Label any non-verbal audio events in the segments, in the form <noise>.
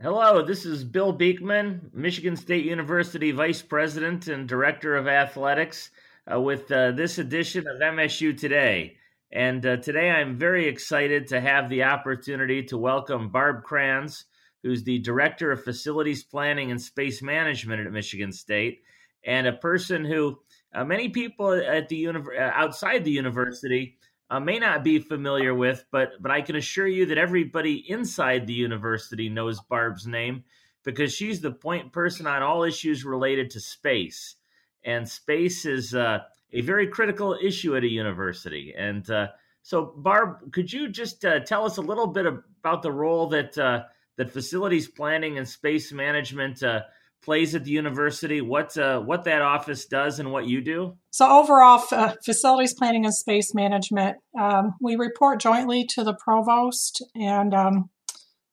Hello, this is Bill Beekman, Michigan State University Vice President and Director of Athletics, uh, with uh, this edition of MSU Today. And uh, today I'm very excited to have the opportunity to welcome Barb Kranz, who's the Director of Facilities Planning and Space Management at Michigan State, and a person who uh, many people at the uh, outside the university uh, may not be familiar with, but but I can assure you that everybody inside the university knows Barb's name because she's the point person on all issues related to space, and space is uh, a very critical issue at a university. And uh, so, Barb, could you just uh, tell us a little bit about the role that uh, that facilities planning and space management uh, plays at the university, what uh, what that office does, and what you do? So overall, uh, facilities planning and space management, um, we report jointly to the provost and um,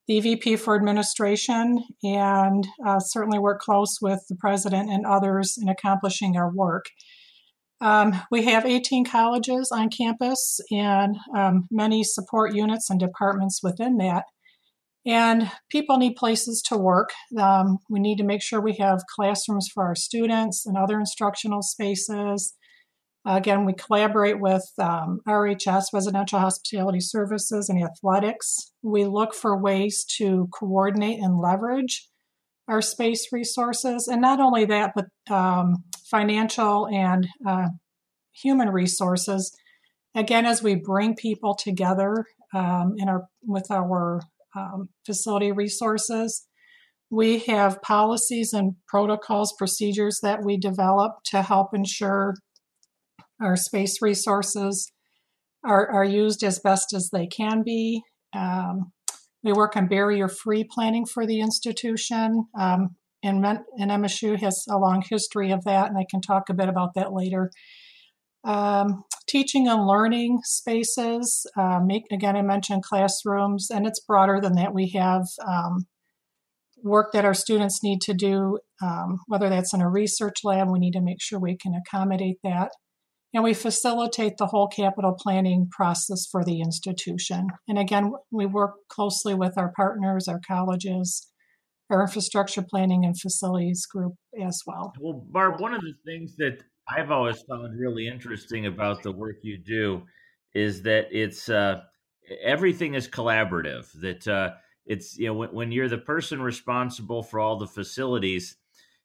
the VP for administration, and uh, certainly work close with the president and others in accomplishing our work. Um, we have 18 colleges on campus and um, many support units and departments within that. And people need places to work. Um, we need to make sure we have classrooms for our students and other instructional spaces. Again, we collaborate with um, RHS, Residential Hospitality Services, and athletics. We look for ways to coordinate and leverage our space resources. And not only that, but um, financial and uh, human resources. Again, as we bring people together um, in our with our um, facility resources. We have policies and protocols, procedures that we develop to help ensure our space resources are, are used as best as they can be. Um, we work on barrier free planning for the institution. Um, and, and MSU has a long history of that, and I can talk a bit about that later. Um, teaching and learning spaces. Uh, make, again, I mentioned classrooms, and it's broader than that. We have um, work that our students need to do, um, whether that's in a research lab, we need to make sure we can accommodate that. And we facilitate the whole capital planning process for the institution. And again, we work closely with our partners, our colleges, our infrastructure planning and facilities group as well. Well, Barb, one of the things that I've always found really interesting about the work you do is that it's uh, everything is collaborative. That uh, it's you know when, when, you're the person responsible for all the facilities,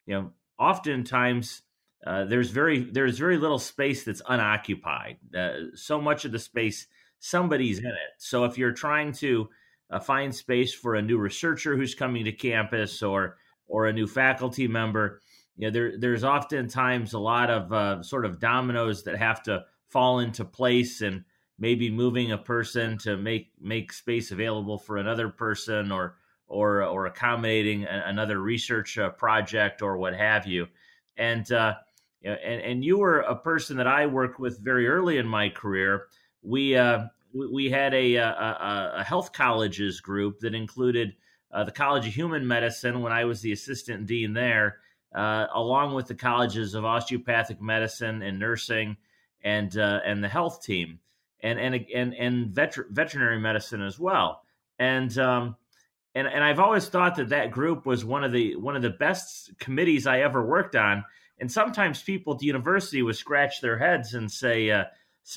you know, oftentimes uh, there's very there's very little space that's unoccupied. Uh, so much of the space somebody's in it. So if you're trying to uh, find space for a new researcher who's coming to campus or or a new faculty member you know, there there's oftentimes a lot of uh, sort of dominoes that have to fall into place, and maybe moving a person to make make space available for another person, or or or accommodating a, another research uh, project, or what have you. And uh, you know, and and you were a person that I worked with very early in my career. We uh, we had a, a, a health colleges group that included uh, the College of Human Medicine when I was the assistant dean there uh, along with the colleges of osteopathic medicine and nursing and uh, and the health team and and and and veter- veterinary medicine as well. And um, and and I've always thought that that group was one of the one of the best committees I ever worked on. And sometimes people at the university would scratch their heads and say, uh,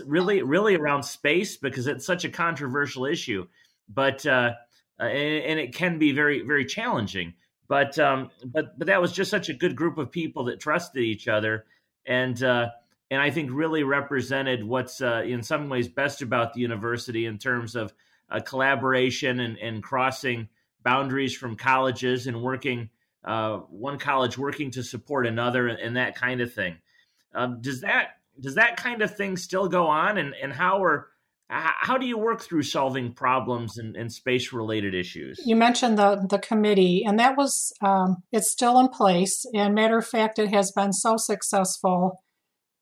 "Really, really around space because it's such a controversial issue." But uh, uh, and, and, it can be very very challenging. But um, but but that was just such a good group of people that trusted each other, and uh, and I think really represented what's uh, in some ways best about the university in terms of uh, collaboration and, and crossing boundaries from colleges and working uh, one college working to support another and, that kind of thing. Um, does that does that kind of thing still go on? And and how are how do you work through solving problems and, and space related issues? You mentioned the the committee and that was um, it's still in place. And matter of fact it has been so successful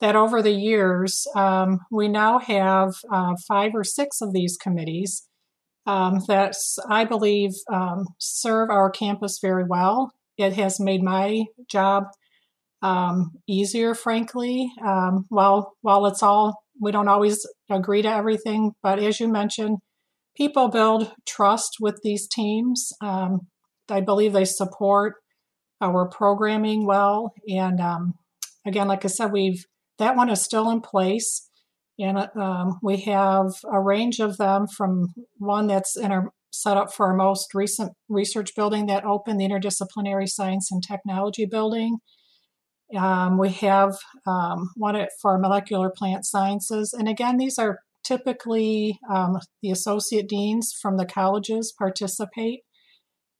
that over the years um, we now have uh, five or six of these committees um, that i believe um, serve our campus very well. It has made my job um, easier frankly. Um, while while it's all we don't always agree to everything, but as you mentioned, people build trust with these teams. Um, I believe they support our programming well. And um, again, like I said, we've that one is still in place. And um, we have a range of them from one that's in our set up for our most recent research building that opened, the Interdisciplinary Science and Technology Building. Um, we have um, one for molecular plant sciences. And again, these are typically um, the associate deans from the colleges participate.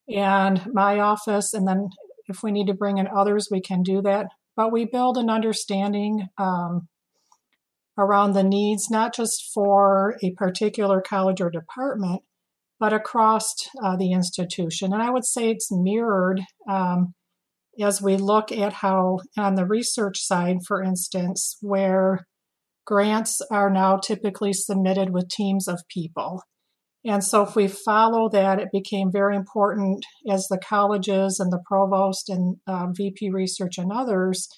And my office, and then if we need to bring in others, we can do that. But we build an understanding um, around the needs, not just for a particular college or department, but across uh, the institution. And I would say it's mirrored um, as we look at how, on the research side, for instance, where grants are now typically submitted with teams of people. And so, if we follow that, it became very important as the colleges and the provost and uh, VP research and others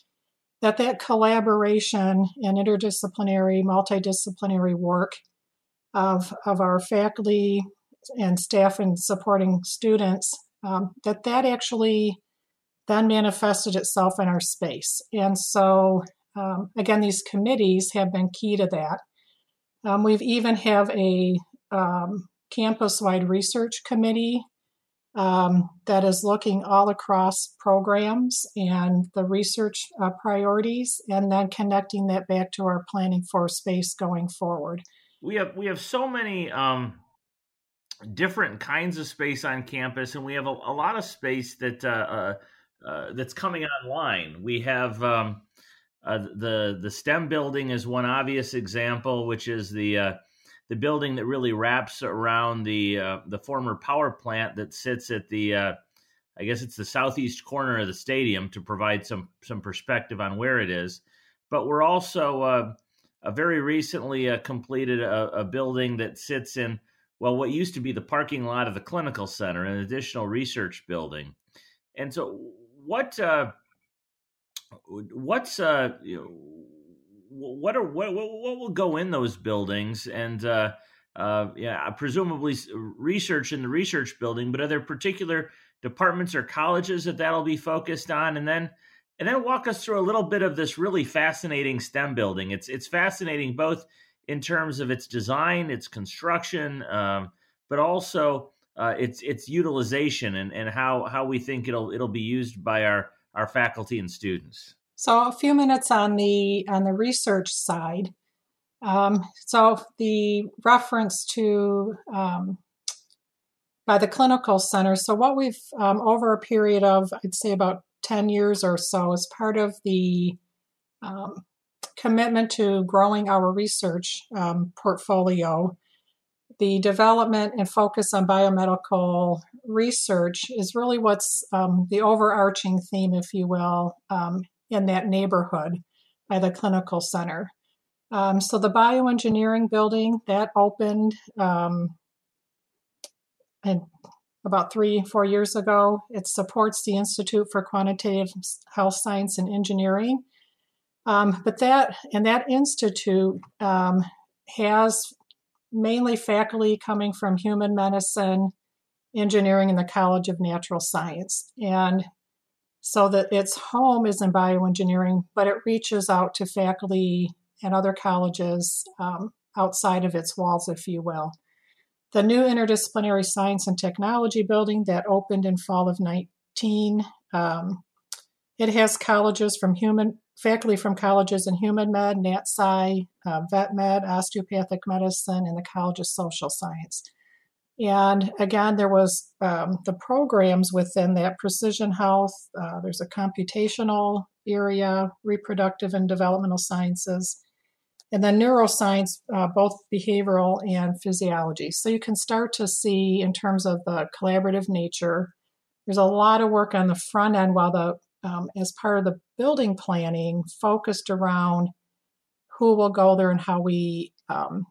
that that collaboration and interdisciplinary, multidisciplinary work of, of our faculty, and staff and supporting students, um, that that actually then manifested itself in our space. And so, um, again, these committees have been key to that. Um, we've even have a um, campus-wide research committee um, that is looking all across programs and the research uh, priorities, and then connecting that back to our planning for space going forward. We have we have so many um, different kinds of space on campus, and we have a, a lot of space that uh, uh, uh, that's coming online. We have um, uh, the the STEM building is one obvious example, which is the uh, the building that really wraps around the uh, the former power plant that sits at the I guess it's the southeast corner of the stadium to provide some some perspective on where it is. But we're also very recently completed a, a building that sits in well, what used to be the parking lot of the clinical center, an additional research building. And so, what uh, what's uh, you know, what are what, what will go in those buildings and uh, uh, yeah, presumably research in the research building. But are there particular departments or colleges that that'll be focused on? And then and then walk us through a little bit of this really fascinating STEM building. It's it's fascinating both in terms of its design, its construction, um, but also uh, its its utilization and, and how how we think it'll it'll be used by our our faculty and students. So a few minutes on the on the research side. Um, so the reference to um, by the clinical center. So what we've um, over a period of I'd say about ten years or so, as part of the um, commitment to growing our research um, portfolio. The development and focus on biomedical research is really what's um, the overarching theme, if you will, um, in that neighborhood by the clinical center. Um, so the bioengineering building that opened um, and about three, four years ago. It supports the Institute for Quantitative Health Science and Engineering. Um, but that and that institute um, has mainly faculty coming from human medicine, engineering, and the College of Natural Science, and so that its home is in bioengineering, but it reaches out to faculty and other colleges um, outside of its walls, if you will. The new interdisciplinary science and technology building that opened in fall of 19 um, it has colleges from human faculty from colleges in human med, nat sci, uh, vet med, osteopathic medicine, and the College of Social Science. And again, there was um, the programs within that precision health. Uh, there's a computational area, reproductive and developmental sciences, and then neuroscience, uh, both behavioral and physiology. So you can start to see, in terms of the collaborative nature, there's a lot of work on the front end while the um, as part of the building planning focused around who will go there and how we um,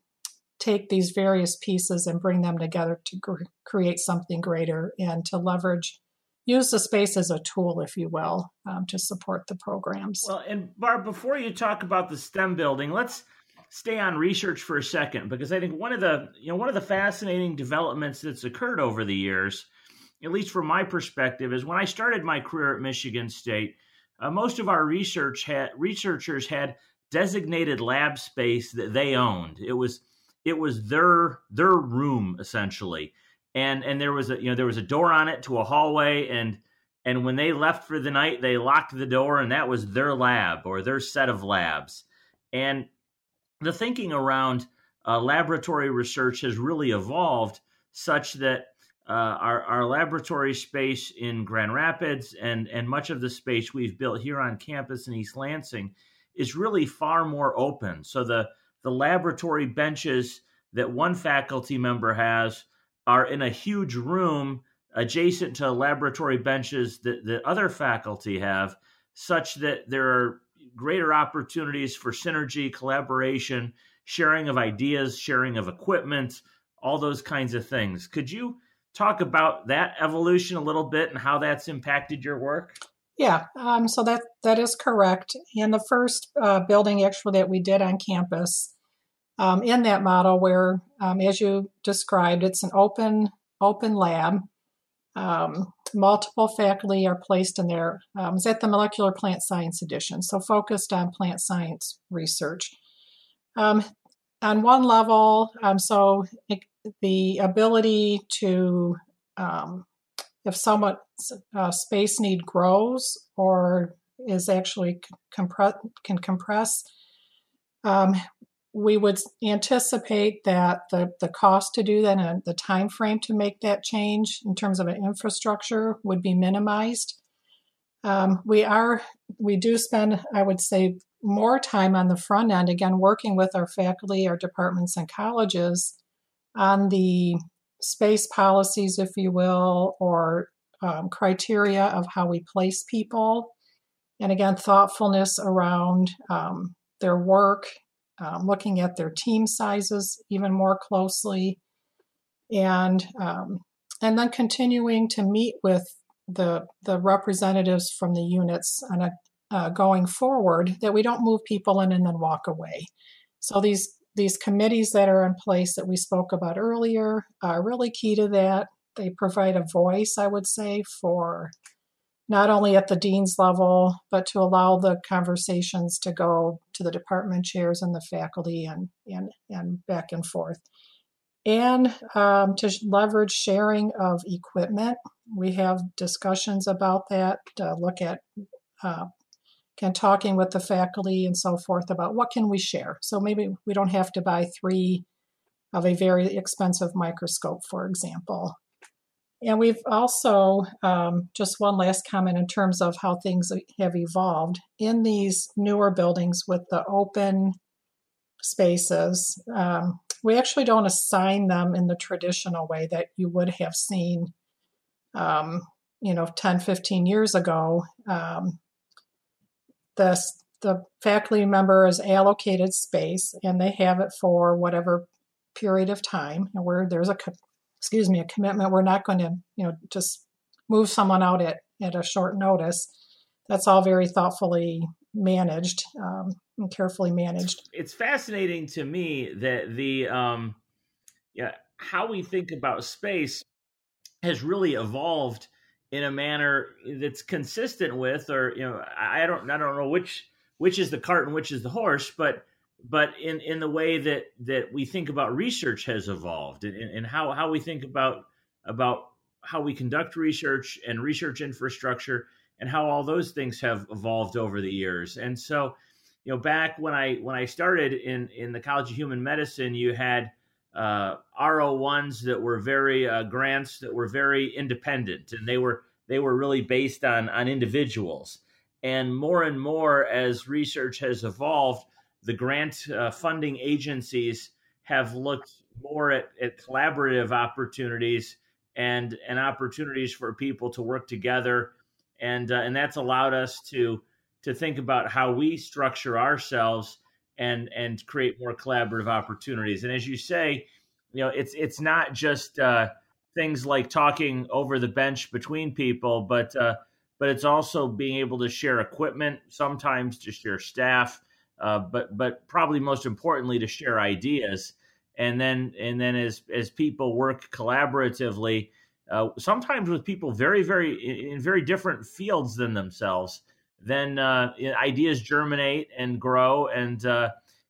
take these various pieces and bring them together to gr- create something greater and to leverage use the space as a tool if you will um, to support the programs. Well and barb before you talk about the stem building let's stay on research for a second because i think one of the you know one of the fascinating developments that's occurred over the years at least from my perspective, is when I started my career at Michigan State, uh, most of our research had researchers had designated lab space that they owned. It was it was their their room essentially, and and there was a you know there was a door on it to a hallway, and and when they left for the night, they locked the door, and that was their lab or their set of labs, and the thinking around uh, laboratory research has really evolved such that uh, our, our laboratory space in Grand Rapids and, and much of the space we've built here on campus in East Lansing is really far more open. So the, the laboratory benches that one faculty member has are in a huge room adjacent to laboratory benches that the other faculty have, such that there are greater opportunities for synergy, collaboration, sharing of ideas, sharing of equipment, all those kinds of things. Could you talk about that evolution a little bit and how that's impacted your work? Yeah, um, so that that is correct. And the first uh, building actually that we did on campus, um, in that model, where um, as you described, it's an open open lab. Um, multiple faculty are placed in there. Um, it's at the Molecular Plant Science Addition, so focused on plant science research. Um, on one level, so it, the ability to, um, if somewhat uh, space need grows or is actually compress can compress, um, we would anticipate that the, the cost to do that and the time frame to make that change in terms of an infrastructure would be minimized. Um, we are we do spend, I would say, more time on the front end again working with our faculty, our departments, and colleges on the space policies, if you will, or um, criteria of how we place people. And again, thoughtfulness around um, their work, um, looking at their team sizes even more closely, and um, and then continuing to meet with the the representatives from the units on a uh, going forward that we don't move people in and then walk away. So these these committees that are in place that we spoke about earlier are really key to that. They provide a voice, I would say, for not only at the dean's level, but to allow the conversations to go to the department chairs and the faculty and, and, and back and forth. And um, to leverage sharing of equipment. We have discussions about that, to look at uh, and talking with the faculty and so forth about what can we share. So maybe we don't have to buy three of a very expensive microscope, for example. And we've also, um, just one last comment in terms of how things have evolved in these newer buildings with the open spaces. Um, we actually don't assign them in the traditional way that you would have seen, um, you know, 10, 15 years ago. Um, the the faculty member is allocated space and they have it for whatever period of time and where there's a excuse me a commitment we're not going to you know just move someone out at, at a short notice. That's all very thoughtfully managed um, and carefully managed. It's fascinating to me that the um, yeah how we think about space has really evolved in a manner that's consistent with, or you know, I don't, I don't know which which is the cart and which is the horse, but but in in the way that that we think about research has evolved, and, and how how we think about about how we conduct research and research infrastructure, and how all those things have evolved over the years. And so, you know, back when I when I started in in the College of Human Medicine, you had uh, R01s that were very uh, grants that were very independent, and they were they were really based on on individuals. And more and more, as research has evolved, the grant uh, funding agencies have looked more at, at collaborative opportunities and and opportunities for people to work together, and uh, and that's allowed us to to think about how we structure ourselves and and create more collaborative opportunities. And as you say, you know, it's it's not just uh, things like talking over the bench between people, but uh, but it's also being able to share equipment, sometimes to share staff, uh, but but probably most importantly to share ideas. And then and then as as people work collaboratively, uh, sometimes with people very, very in very different fields than themselves. Then uh, ideas germinate and grow, and uh,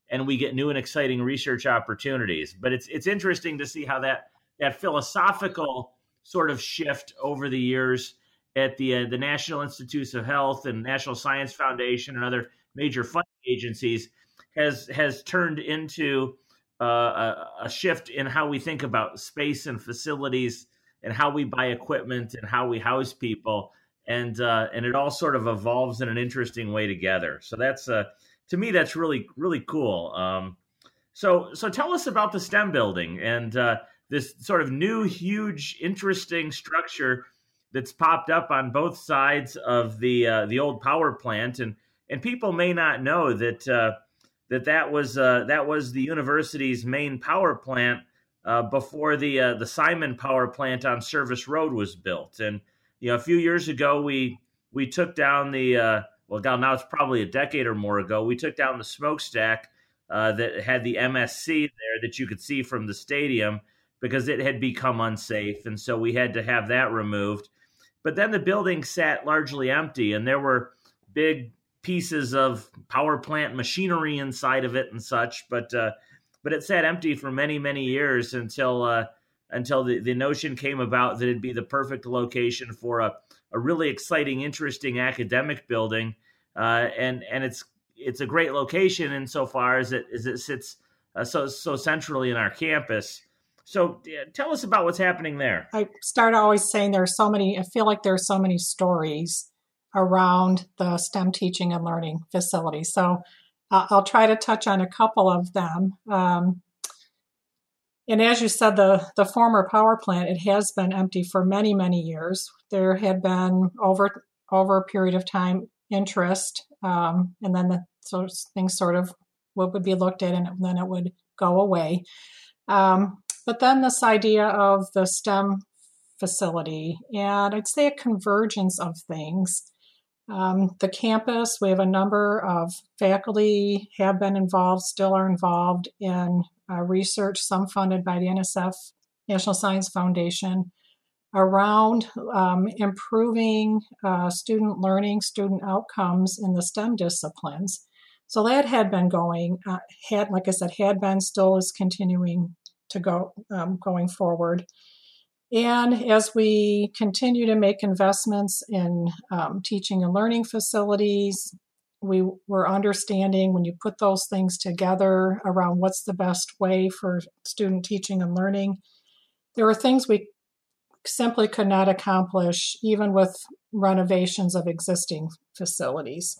and we get new and exciting research opportunities. But it's it's interesting to see how that that philosophical sort of shift over the years at the uh, the National Institutes of Health and National Science Foundation and other major funding agencies has has turned into uh, a, a, shift in how we think about space and facilities and how we buy equipment and how we house people and uh, and it all sort of evolves in an interesting way together. So that's uh, to me that's really really cool. Um, so so tell us about the STEM building and uh, this sort of new huge interesting structure that's popped up on both sides of the uh, the old power plant and and people may not know that uh, that that was uh, that was the university's main power plant uh, before the uh, the Simon power plant on Service Road was built. And you know, a few years ago, we we took down the uh, well, now it's probably a decade or more ago. We took down the smokestack uh, that had the MSC there that you could see from the stadium because it had become unsafe, and so we had to have that removed. But then the building sat largely empty, and there were big pieces of power plant machinery inside of it and such. But uh, but it sat empty for many many years until uh, until the, the notion came about that it'd be the perfect location for a, a really exciting, interesting academic building. Uh, and and it's it's a great location insofar as it as it sits uh, so so centrally in our campus. So tell us about what's happening there. I start always saying there are so many. I feel like there are so many stories around the STEM teaching and learning facility. So uh, I'll try to touch on a couple of them. Um, and as you said, the, the former power plant, it has been empty for many, many years. There had been over over a period of time interest, um, and then the things sort of what would be looked at, and then it would go away. Um, but then this idea of the STEM facility, and I'd say a convergence of things. Um, the campus, we have a number of faculty have been involved, still are involved in uh, research, some funded by the NSF, National Science Foundation, around um, improving uh, student learning, student outcomes in the STEM disciplines. So that had been going, uh, had like I said, had been, still is continuing to go um, going forward. And as we continue to make investments in um, teaching and learning facilities, we were understanding when you put those things together around what's the best way for student teaching and learning, there were things we simply could not accomplish even with renovations of existing facilities.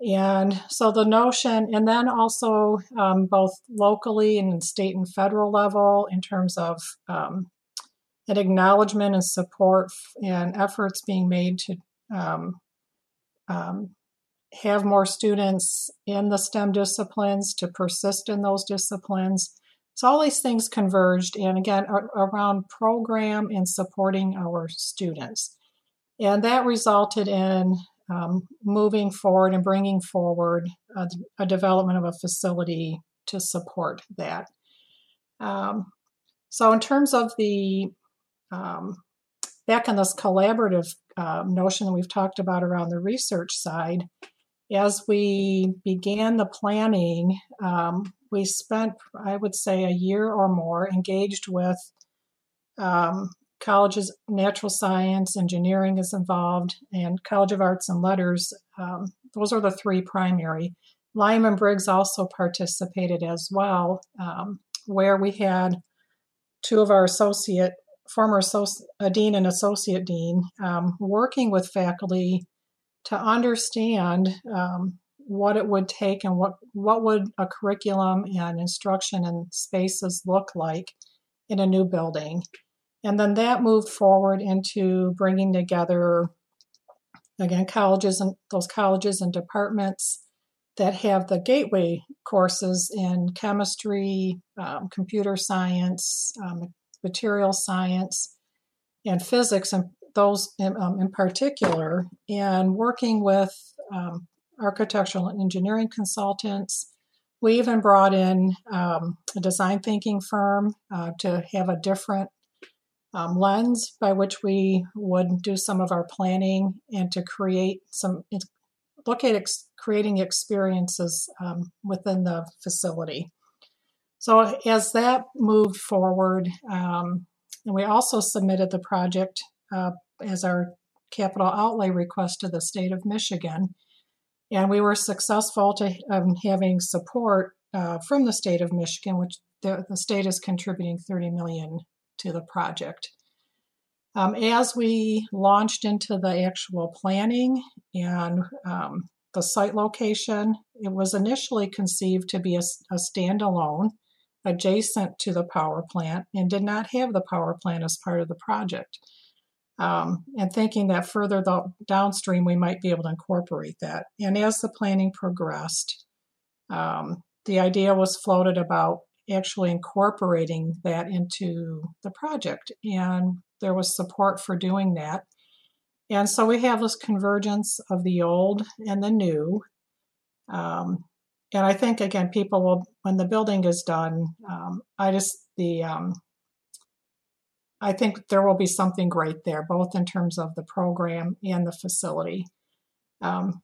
And so the notion, and then also um, both locally and state and federal level, in terms of um, an acknowledgement and support and efforts being made to um, um, have more students in the STEM disciplines, to persist in those disciplines. So all these things converged, and again, around program and supporting our students. And that resulted in um, moving forward and bringing forward a, a, development of a facility to support that. Um, so, in terms of the um, back on this collaborative uh, notion that we've talked about around the research side, as we began the planning, um, we spent, I would say, a year or more engaged with um, colleges, natural science, engineering is involved, and College of Arts and Letters. Um, those are the three primary. Lyman Briggs also participated as well, um, where we had two of our associate former a dean and associate dean, um, working with faculty to understand um, what it would take and what, what would a curriculum and instruction and spaces look like in a new building. And then that moved forward into bringing together, again, colleges and those colleges and departments that have the gateway courses in chemistry, um, computer science, um, material science, and physics, and those in, um, in particular, and working with um, architectural and engineering consultants. We even brought in um, a design thinking firm uh, to have a different um, lens by which we would do some of our planning and to create some look at ex- creating experiences um, within the facility. So as that moved forward, um, and we also submitted the project uh, as our capital outlay request to the state of Michigan, and we were successful to um, having support uh, from the state of Michigan, which the, the state is contributing 30 million to the project. Um, as we launched into the actual planning and um, the site location, it was initially conceived to be a, a, standalone adjacent to the power plant and did not have the power plant as part of the project. Um, and thinking that further the, downstream we might be able to incorporate that. And as the planning progressed, um, the idea was floated about actually incorporating that into the project. And there was support for doing that. And so we have this convergence of the old and the new. Um, and I think, again, people will, when the building is done, um, I just, the, um, I think there will be something great there, both in terms of the program and the facility. Um,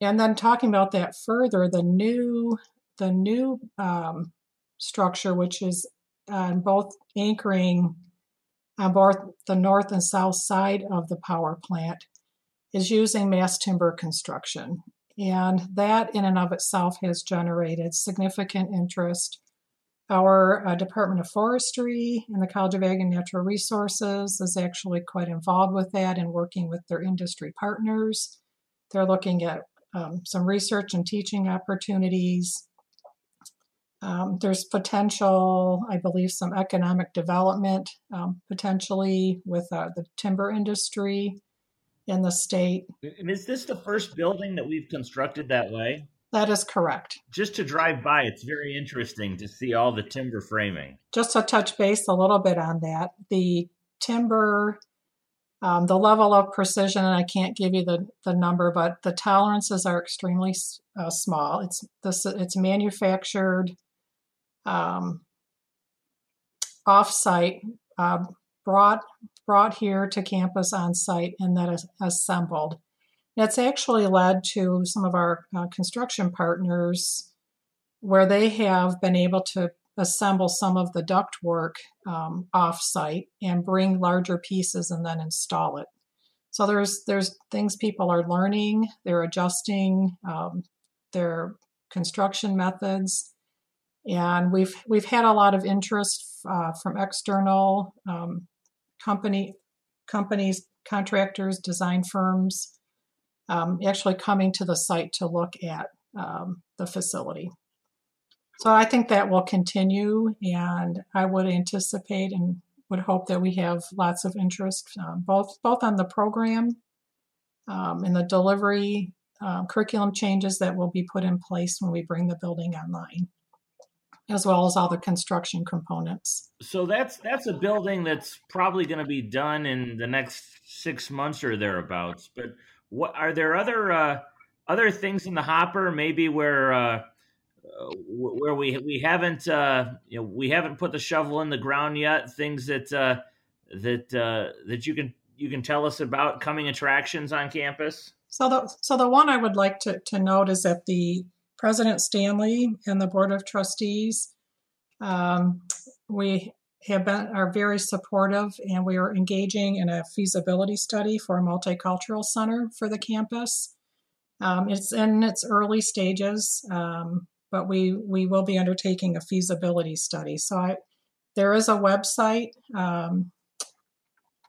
and then talking about that further, the new, the new um, structure, which is uh, both anchoring on both the north and south side of the power plant, is using mass timber construction. And that, in and of itself, has generated significant interest. Our uh, Department of Forestry and the College of Ag and Natural Resources is actually quite involved with that and working with their industry partners. They're looking at um, some research and teaching opportunities um, there's potential, I believe, some economic development um, potentially with uh, the timber industry in the state. And is this the first building that we've constructed that way? That is correct. Just to drive by, it's very interesting to see all the timber framing. Just to touch base a little bit on that, the timber, um, the level of precision, and I can't give you the, the number, but the tolerances are extremely uh, small. It's this it's manufactured um, offsite, uh, brought brought here to campus on site, and then assembled. That's actually led to some of our uh, construction partners where they have been able to assemble some of the ductwork um, off-site and bring larger pieces and then install it. So there's there's things people are learning, they're adjusting um, their construction methods, and we've we've had a lot of interest uh, from external um, company companies, contractors, design firms, um, actually coming to the site to look at um, the facility. So I think that will continue, and I would anticipate and would hope that we have lots of interest um, both both on the program um, and the delivery uh, curriculum changes that will be put in place when we bring the building online as well as all the construction components. So that's that's a building that's probably going to be done in the next six months or thereabouts. But what are there other uh, other things in the hopper? Maybe where uh, where we we haven't uh, you know we haven't put the shovel in the ground yet. Things that uh, that uh, that you can you can tell us about coming attractions on campus. So the so the one I would like to to note is that the President Stanley and the Board of Trustees. Um, we have been are very supportive, and we are engaging in a feasibility study for a multicultural center for the campus. Um, it's in its early stages, um, but we we will be undertaking a feasibility study. So I, there is a website um,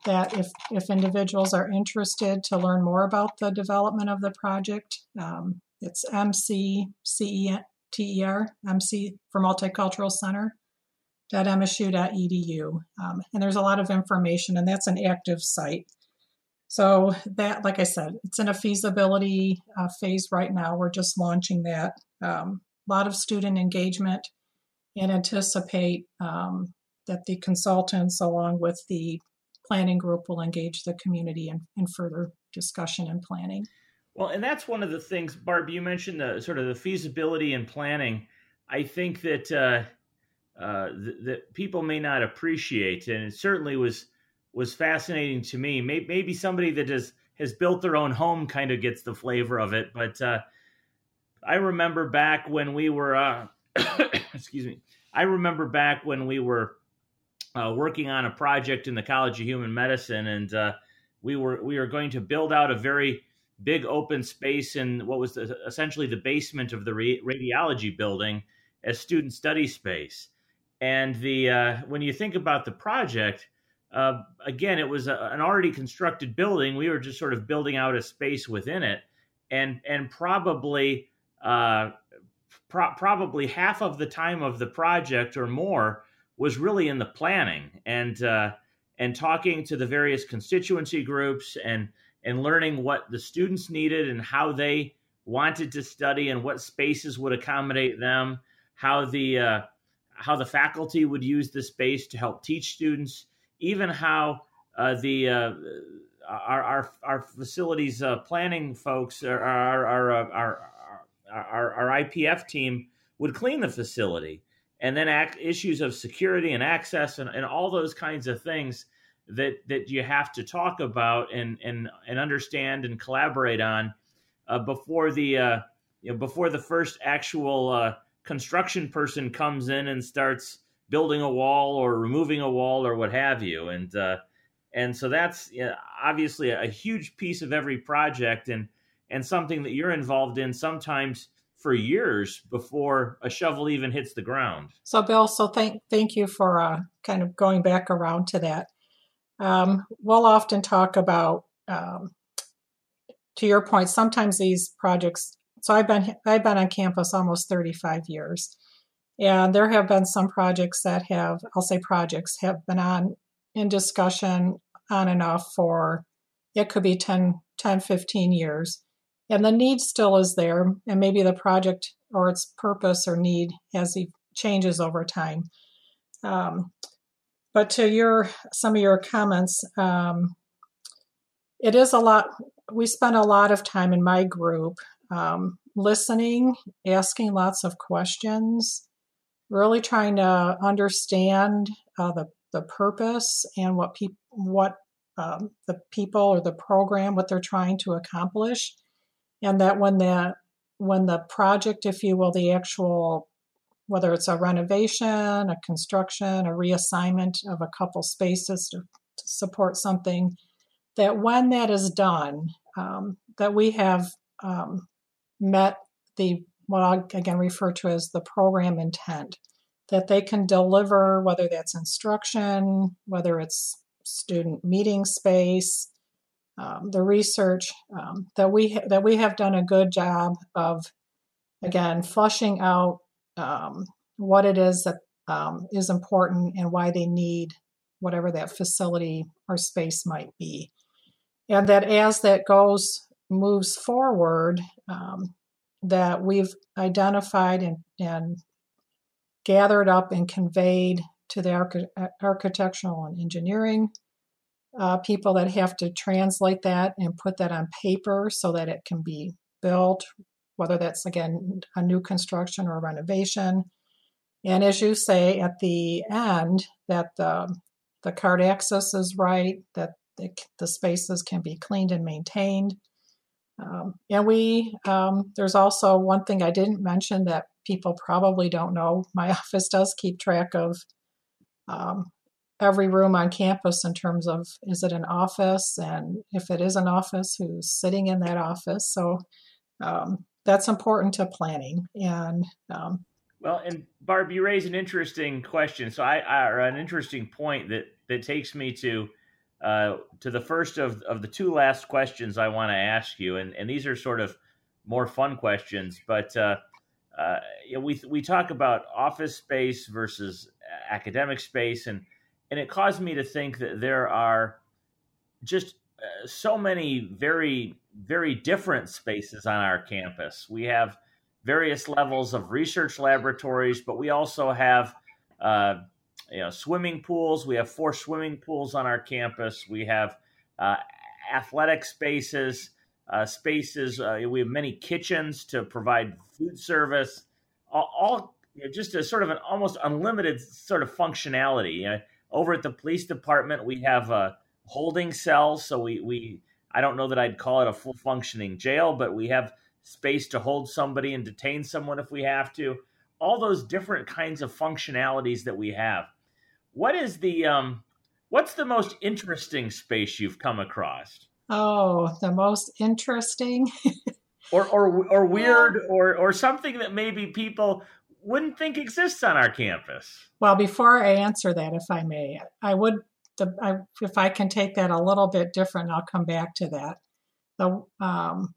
that if if individuals are interested to learn more about the development of the project, um, it's MCCETER, MC for Multicultural Center. .msu.edu. Um, and there's a lot of information, and that's an active site. So that, like I said, it's in a feasibility uh, phase right now. We're just launching that. Um, a lot of student engagement, and anticipate um, that the consultants, along with the planning group, will engage the community in, in further discussion and planning. Well, and that's one of the things, Barb. You mentioned the sort of the feasibility and planning. I think that uh, uh, th- that people may not appreciate, and it certainly was was fascinating to me. Maybe somebody that has has built their own home kind of gets the flavor of it. But uh, I remember back when we were, uh, <coughs> excuse me, I remember back when we were uh, working on a project in the College of Human Medicine, and uh, we were we were going to build out a very big open space in what was the, essentially the basement of the radiology building as student study space. And the uh, when you think about the project, uh, again, it was a, an already constructed building. We were just sort of building out a space within it, and and probably uh, pro- probably half of the time of the project or more was really in the planning and uh, and talking to the various constituency groups and and learning what the students needed and how they wanted to study and what spaces would accommodate them, how the uh, how the faculty would use the space to help teach students, even how uh, the uh, our, our our facilities uh, planning folks, our our our, our our our IPF team would clean the facility, and then act, issues of security and access and, and all those kinds of things that that you have to talk about and and and understand and collaborate on uh, before the uh, you know before the first actual uh, construction person comes in and starts building a wall or removing a wall or what have you and uh, and so that's you know, obviously a huge piece of every project and and something that you're involved in sometimes for years before a shovel even hits the ground. So, Bill, so thank thank you for uh, kind of going back around to that. Um, we'll often talk about, um, to your point, sometimes these projects. So I've been I've been on campus almost 35 years, and there have been some projects that have I'll say projects have been on in discussion on and off for it could be 10, 10 15 years, and the need still is there, and maybe the project or its purpose or need has changes over time. Um, but to your some of your comments, um, it is a lot. We spend a lot of time in my group um, listening, asking lots of questions, really trying to understand uh, the the purpose and what people what um, the people or the program what they're trying to accomplish, and that when the when the project, if you will, the actual whether it's a renovation, a construction, a reassignment of a couple spaces to, to support something, that when that is done, um, that we have um, met the what I again refer to as the program intent, that they can deliver whether that's instruction, whether it's student meeting space, um, the research um, that we ha- that we have done a good job of again flushing out um, what it is that um, is important and why they need whatever that facility or space might be. And that as that goes, moves forward, um, that we've identified and, and gathered up and conveyed to the arch- architectural and engineering uh, people that have to translate that and put that on paper so that it can be built, whether that's again a new construction or renovation. And as you say at the end, that the, the card access is right, that the, the spaces can be cleaned and maintained. Um, and we, um, there's also one thing I didn't mention that people probably don't know. <laughs> My office does keep track of um, every room on campus in terms of is it an office, and if it is an office, who's sitting in that office. So um, that's important to planning. And um, well, and Barb, you raise an interesting question. So I, I or an interesting point that that takes me to uh, to the first of of the two last questions I want to ask you, and and these are sort of more fun questions, but. Uh, uh, you know, we we talk about office space versus academic space, and and it caused me to think that there are just uh, so many very very different spaces on our campus. We have various levels of research laboratories, but we also have uh, you know swimming pools. We have four swimming pools on our campus. We have uh, athletic spaces, uh, spaces. Uh, we have many kitchens to provide food service. All, all you know, just a sort of an almost unlimited sort of functionality. You know, over at the police department, we have a holding cell. So we, we I don't know that I'd call it a full functioning jail, but we have space to hold somebody and detain someone if we have to. All those different kinds of functionalities that we have. What is the um, what's the most interesting space you've come across? Oh, the most interesting. <laughs> or or or weird or or something that maybe people wouldn't think exists on our campus. Well, before I answer that, if I may, I would the I, if I can take that a little bit different, I'll come back to that. The um,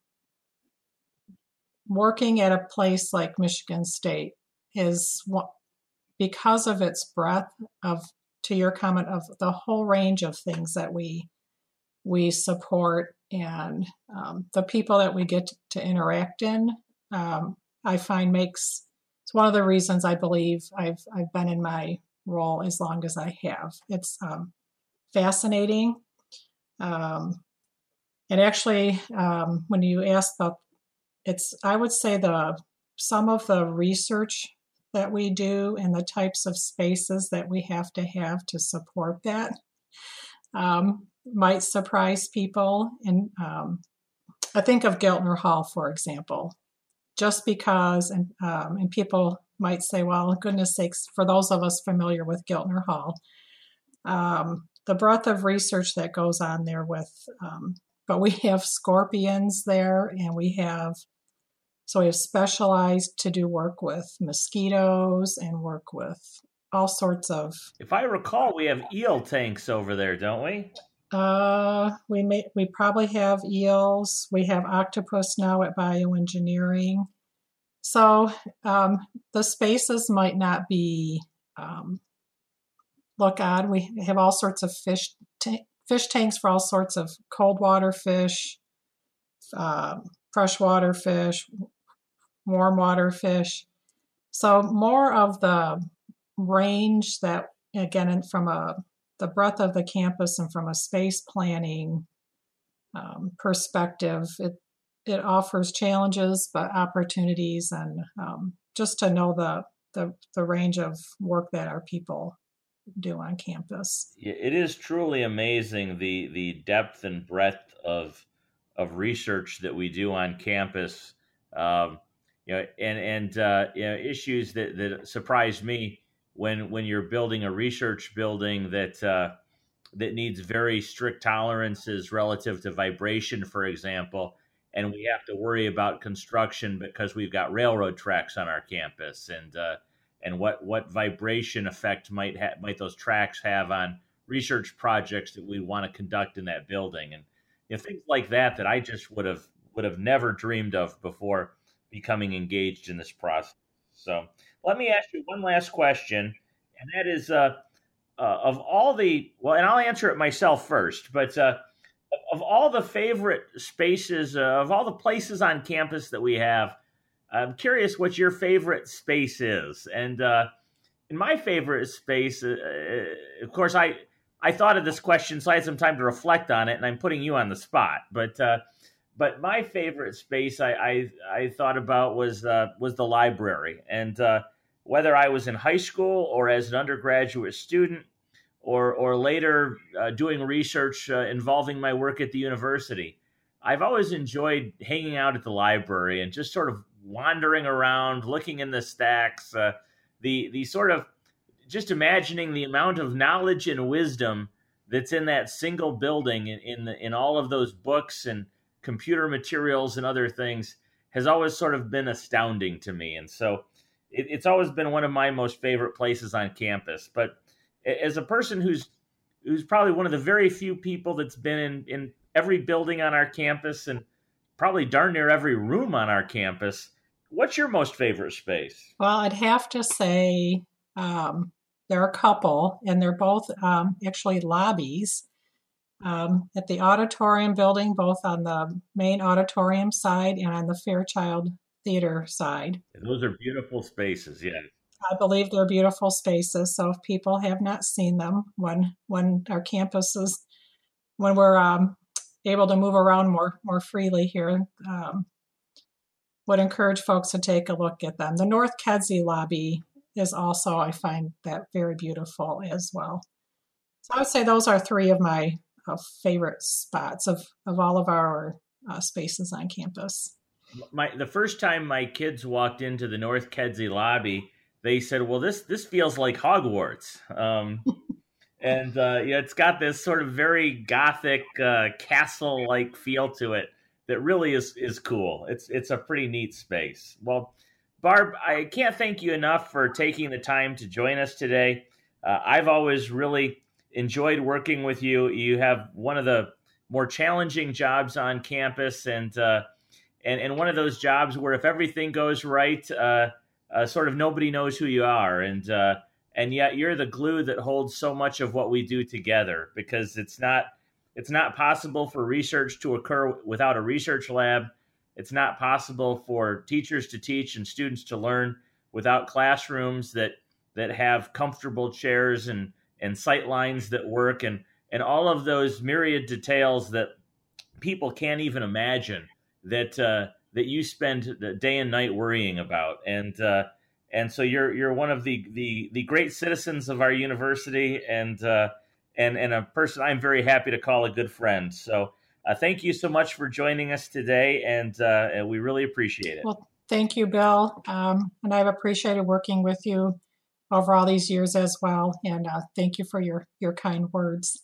working at a place like Michigan State is what because of its breadth of to your comment of the whole range of things that we we support and um, the people that we get to interact in um, i find makes it's one of the reasons i believe i've i've been in my role as long as i have. It's um, fascinating. Um, and actually um, when you ask about it's i would say the some of the research that we do and the types of spaces that we have to have to support that um, might surprise people. And um, I think of Giltner Hall, for example, just because, and, um, and people might say, well, goodness sakes, for those of us familiar with Giltner Hall, um, the breadth of research that goes on there with, um, but we have scorpions there and we have so we have specialized to do work with mosquitoes and work with all sorts of. If I recall, we have eel tanks over there, don't we? Uh, we may we probably have eels. We have octopus now at bioengineering. So um, the spaces might not be um, look odd. We have all sorts of fish ta- fish tanks for all sorts of cold water fish, um, freshwater fish, warm water fish. So more of the range that again from a the breadth of the campus and from a space planning um, perspective, it it offers challenges but opportunities and um, just to know the, the the range of work that our people do on campus. It is truly amazing the the depth and breadth of of research that we do on campus. Um, you know, and and uh, you know, issues that that surprised me when when you're building a research building that uh, that needs very strict tolerances relative to vibration, for example, and we have to worry about construction because we've got railroad tracks on our campus, and uh, and what what vibration effect might ha- might those tracks have on research projects that we want to conduct in that building, and you know, things like that that I just would have would have never dreamed of before becoming engaged in this process. So let me ask you one last question, and that is uh, uh, of all the well, and I'll answer it myself first, but uh, of all the favorite spaces, uh, of all the places on campus that we have, I'm curious what your favorite space is. And uh, in my favorite space, uh, of course, I I thought of this question, so I had some time to reflect on it, and I'm putting you on the spot, but but my favorite space I I, I thought about was uh, was the library, and uh, whether I was in high school or as an undergraduate student, or or later uh, doing research uh, involving my work at the university, I've always enjoyed hanging out at the library and just sort of wandering around, looking in the stacks, uh, the the sort of just imagining the amount of knowledge and wisdom that's in that single building in in, the, in all of those books and computer materials and other things has always sort of been astounding to me. And so it, it's always been one of my most favorite places on campus. But as a person who's who's probably one of the very few people that's been in, in every building on our campus and probably darn near every room on our campus, what's your most favorite space? Well, I'd have to say um, there are a couple, and they're both um, actually lobbies um, at the auditorium building, both on the main auditorium side and on the Fairchild Theater side. Those are beautiful spaces, yeah. I believe they're beautiful spaces. So if people have not seen them, when when our campuses, when we're um, able to move around more more freely here, um, would encourage folks to take a look at them. The North Kedzie lobby is also, I find that very beautiful as well. So I would say those are three of my uh, favorite spots of, of all of our uh, spaces on campus. My the first time my kids walked into the North Kedzie lobby, they said, "Well, this this feels like Hogwarts." Um, <laughs> and uh, yeah, it's got this sort of very gothic uh, castle like feel to it that really is is cool. It's it's a pretty neat space. Well, Barb, I can't thank you enough for taking the time to join us today. Uh, I've always really enjoyed working with you. You have one of the more challenging jobs on campus, and uh, and and one of those jobs where if everything goes right, uh, uh sort of nobody knows who you are, and uh, and yet you're the glue that holds so much of what we do together because it's not it's not possible for research to occur without a research lab. It's not possible for teachers to teach and students to learn without classrooms that that have comfortable chairs and and sight lines that work and and all of those myriad details that people can't even imagine that uh, that you spend the day and night worrying about and uh, and so you're you're one of the the the great citizens of our university and uh, and and a person I'm very happy to call a good friend. So uh, thank you so much for joining us today, and, uh, we really appreciate it. Well, thank you, Bill, um, and I've appreciated working with you over all these years as well. And uh, thank you for your your kind words.